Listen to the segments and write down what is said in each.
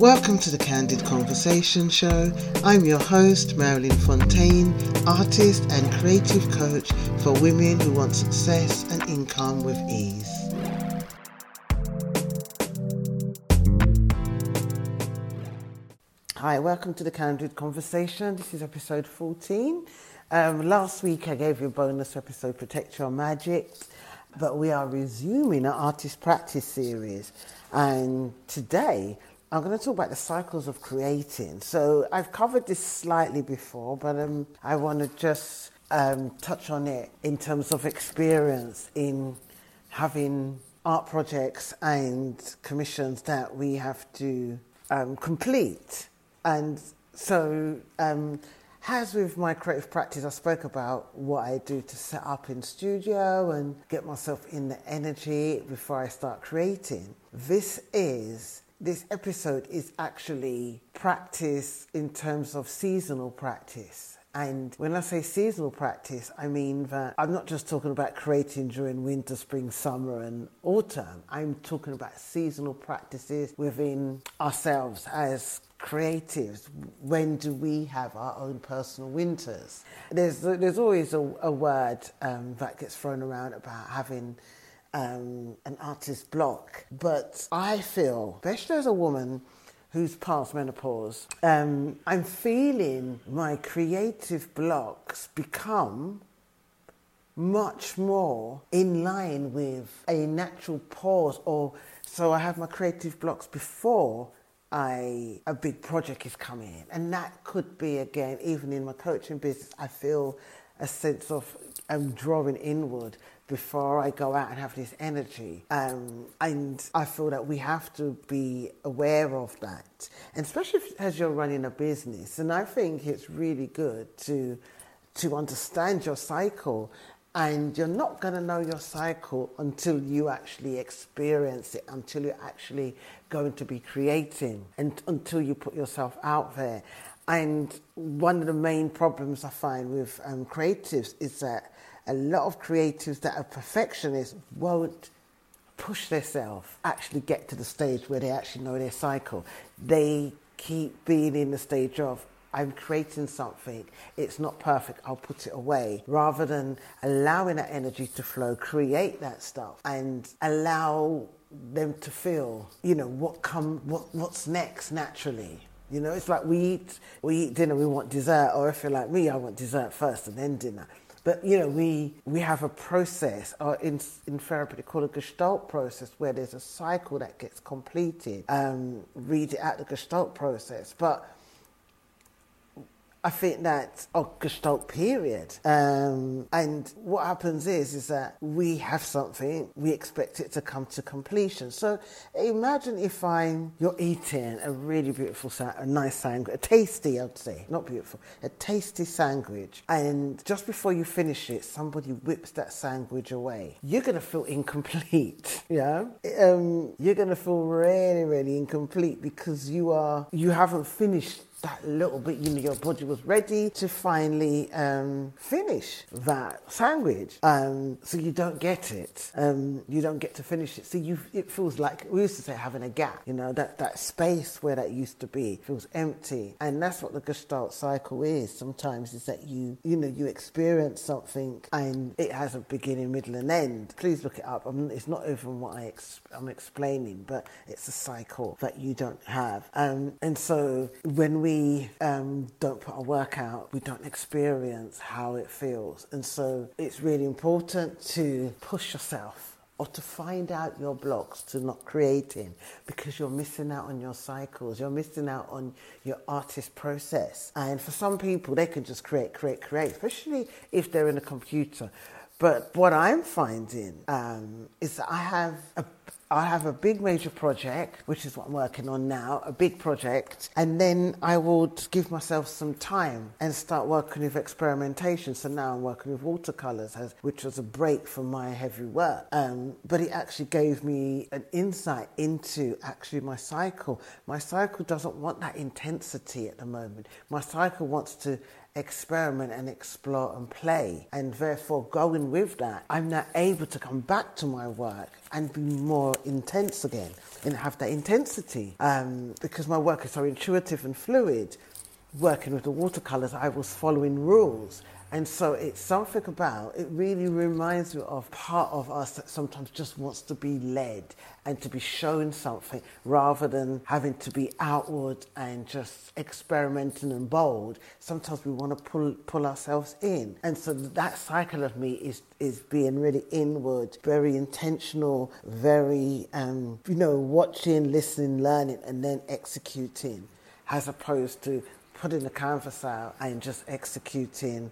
Welcome to the Candid Conversation Show. I'm your host, Marilyn Fontaine, artist and creative coach for women who want success and income with ease. Hi, welcome to the Candid Conversation. This is episode 14. Um, last week I gave you a bonus episode, Protect Your Magic, but we are resuming our artist practice series. And today I'm going to talk about the cycles of creating. So I've covered this slightly before, but um, I want to just um, touch on it in terms of experience in having art projects and commissions that we have to um, complete. And so, um, as with my creative practice, I spoke about what I do to set up in studio and get myself in the energy before I start creating. This is this episode is actually practice in terms of seasonal practice. And when I say seasonal practice, I mean that I'm not just talking about creating during winter, spring, summer, and autumn. I'm talking about seasonal practices within ourselves as creatives. When do we have our own personal winters? There's, there's always a, a word um, that gets thrown around about having um, an artist block. But I feel, especially as a woman who's past menopause, um, I'm feeling my creative blocks become much more in line with a natural pause or so I have my creative blocks before I a big project is coming in. And that could be again, even in my coaching business, I feel a sense of um, drawing inward before I go out and have this energy. Um, and I feel that we have to be aware of that, and especially if, as you're running a business. And I think it's really good to to understand your cycle. And you're not going to know your cycle until you actually experience it, until you're actually going to be creating, and until you put yourself out there. And one of the main problems I find with um, creatives is that a lot of creatives that are perfectionists won't push themselves actually get to the stage where they actually know their cycle. They keep being in the stage of I'm creating something, it's not perfect, I'll put it away, rather than allowing that energy to flow, create that stuff, and allow them to feel, you know, what come, what, what's next naturally. You know, it's like we eat, we eat dinner, we want dessert, or if you're like me, I want dessert first and then dinner. But you know, we we have a process, or in in therapy they call a Gestalt process, where there's a cycle that gets completed. Um, read it out the Gestalt process, but I think that a Gestalt period. Um, and what happens is, is that we have something, we expect it to come to completion. So imagine if I'm, you're eating a really beautiful, a nice sandwich, a tasty, I'd say, not beautiful, a tasty sandwich. And just before you finish it, somebody whips that sandwich away. You're going to feel incomplete. Yeah. Um, you're going to feel really, really incomplete because you are, you haven't finished that little bit, you know, your body was ready to finally um, finish that sandwich. Um, so you don't get it. Um, you don't get to finish it. So you, it feels like we used to say having a gap. You know, that that space where that used to be feels empty, and that's what the Gestalt cycle is. Sometimes is that you, you know, you experience something and it has a beginning, middle, and end. Please look it up. I it's not even what I ex- I'm explaining, but it's a cycle that you don't have. Um, and so when we we um, don't put our work out, we don't experience how it feels. And so it's really important to push yourself or to find out your blocks to not creating because you're missing out on your cycles, you're missing out on your artist process. And for some people, they can just create, create, create, especially if they're in a computer. But what I'm finding um, is that I have a I have a big major project, which is what I'm working on now, a big project, and then I would give myself some time and start working with experimentation. So now I'm working with watercolors, which was a break from my heavy work. Um, but it actually gave me an insight into actually my cycle. My cycle doesn't want that intensity at the moment. My cycle wants to experiment and explore and play. And therefore, going with that, I'm now able to come back to my work and be more intense again and have that intensity. Um, because my work is so intuitive and fluid, working with the watercolors, I was following rules and so it's something about, it really reminds me of part of us that sometimes just wants to be led and to be shown something rather than having to be outward and just experimenting and bold. Sometimes we want to pull, pull ourselves in. And so that cycle of me is, is being really inward, very intentional, very, um, you know, watching, listening, learning, and then executing as opposed to putting the canvas out and just executing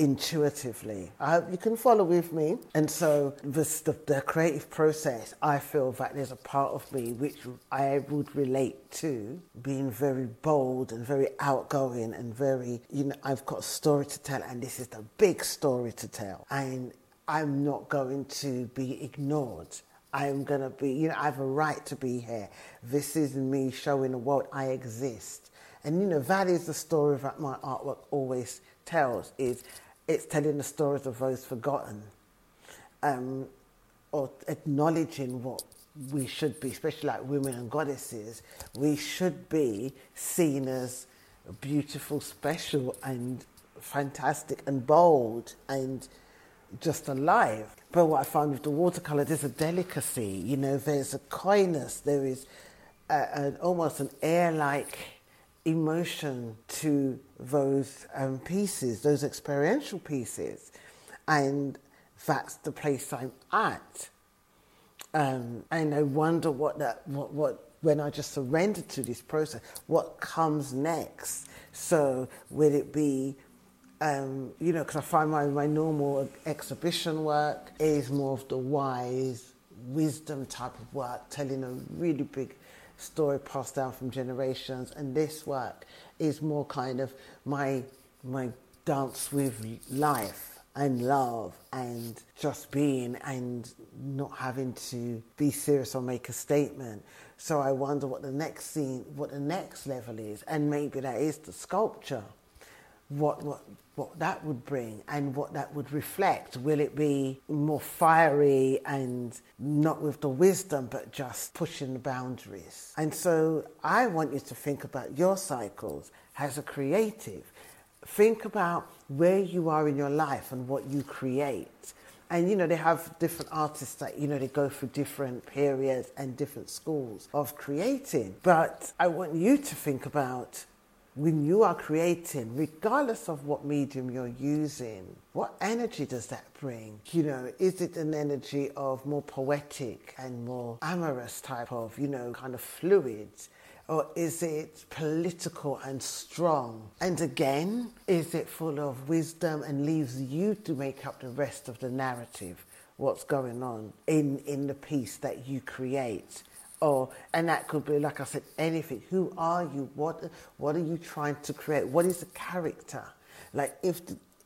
intuitively. I hope you can follow with me. And so, this, the, the creative process, I feel that there's a part of me which I would relate to being very bold and very outgoing and very, you know, I've got a story to tell, and this is the big story to tell. And I'm not going to be ignored. I'm going to be, you know, I have a right to be here. This is me showing the world I exist. And, you know, that is the story that my artwork always tells is it's telling the stories of those forgotten um, or acknowledging what we should be, especially like women and goddesses, we should be seen as beautiful, special, and fantastic, and bold, and just alive. But what I find with the watercolor, there's a delicacy, you know, there's a coyness, there is a, almost an air like emotion to those um, pieces, those experiential pieces. And that's the place I'm at. Um, and I wonder what that, what, what, when I just surrender to this process, what comes next? So, will it be, um, you know, because I find my, my normal exhibition work is more of the wise, wisdom type of work, telling a really big story passed down from generations, and this work is more kind of my my dance with life and love and just being and not having to be serious or make a statement. So I wonder what the next scene, what the next level is, and maybe that is the sculpture. What what what that would bring and what that would reflect. Will it be more fiery and not with the wisdom, but just pushing the boundaries? And so I want you to think about your cycles as a creative. Think about where you are in your life and what you create. And you know, they have different artists that, you know, they go through different periods and different schools of creating. But I want you to think about when you are creating, regardless of what medium you're using, what energy does that bring? You know, is it an energy of more poetic and more amorous type of, you know, kind of fluid? Or is it political and strong? And again, is it full of wisdom and leaves you to make up the rest of the narrative? What's going on in, in the piece that you create? Or and that could be like I said, anything. Who are you? What what are you trying to create? What is the character? Like if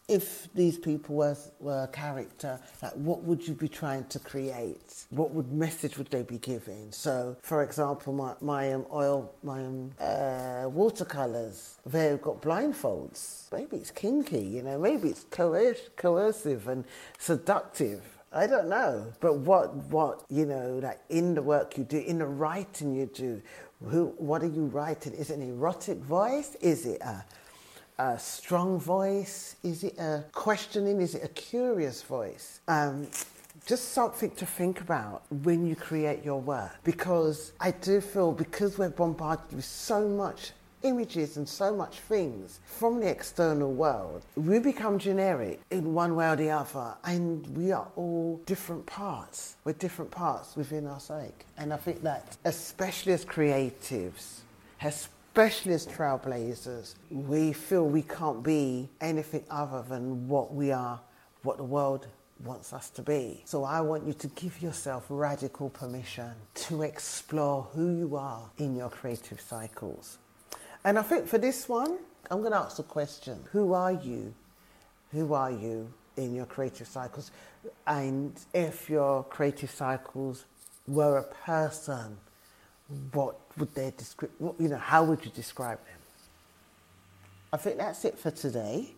if these people were were a character, like what would you be trying to create? What would message would they be giving? So, for example, my my um, oil my um, uh, watercolors, they've got blindfolds. Maybe it's kinky, you know. Maybe it's coer- coercive and seductive I don't know. But what, what, you know, like in the work you do, in the writing you do, who, what are you writing? Is it an erotic voice? Is it a, a strong voice? Is it a questioning? Is it a curious voice? Um, just something to think about when you create your work because I do feel because we're bombarded with so much images and so much things from the external world, we become generic in one way or the other, and we are all different parts. We're different parts within our psyche. And I think that, especially as creatives, especially as trailblazers, we feel we can't be anything other than what we are, what the world wants us to be. So I want you to give yourself radical permission to explore who you are in your creative cycles. And I think for this one, I'm going to ask the question Who are you? Who are you in your creative cycles? And if your creative cycles were a person, what would they describe? You know, how would you describe them? I think that's it for today.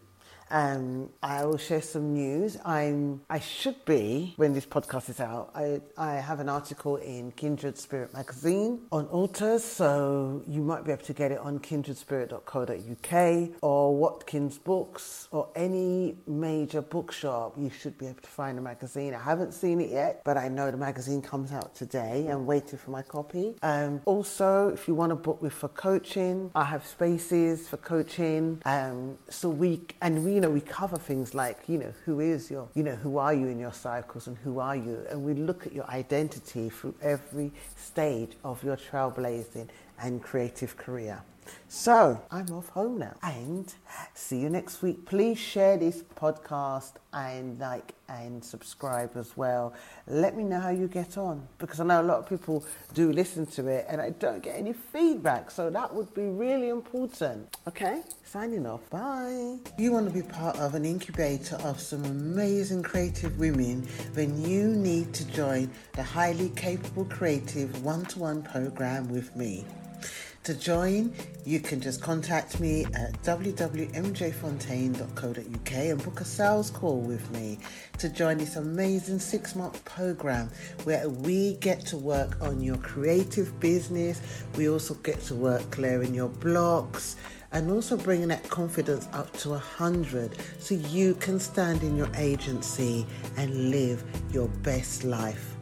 Um, I will share some news. I'm, I should be, when this podcast is out, I, I have an article in Kindred Spirit magazine on authors, so you might be able to get it on kindredspirit.co.uk or Watkins Books or any major bookshop. You should be able to find the magazine. I haven't seen it yet, but I know the magazine comes out today. I'm waiting for my copy. Um, also, if you want to book me for coaching, I have spaces for coaching. Um, so we, and we you know, we cover things like, you know, who is your, you know, who are you in your cycles and who are you? And we look at your identity through every stage of your trailblazing and creative career. So I'm off home now and see you next week. Please share this podcast and like and subscribe as well. Let me know how you get on because I know a lot of people do listen to it and I don't get any feedback. So that would be really important. Okay, signing off. Bye. You want to be part of an incubator of some amazing creative women, then you need to join the highly capable creative one to one program with me. To join, you can just contact me at www.mjfontaine.co.uk and book a sales call with me to join this amazing six month program where we get to work on your creative business. We also get to work clearing your blocks and also bringing that confidence up to a hundred so you can stand in your agency and live your best life.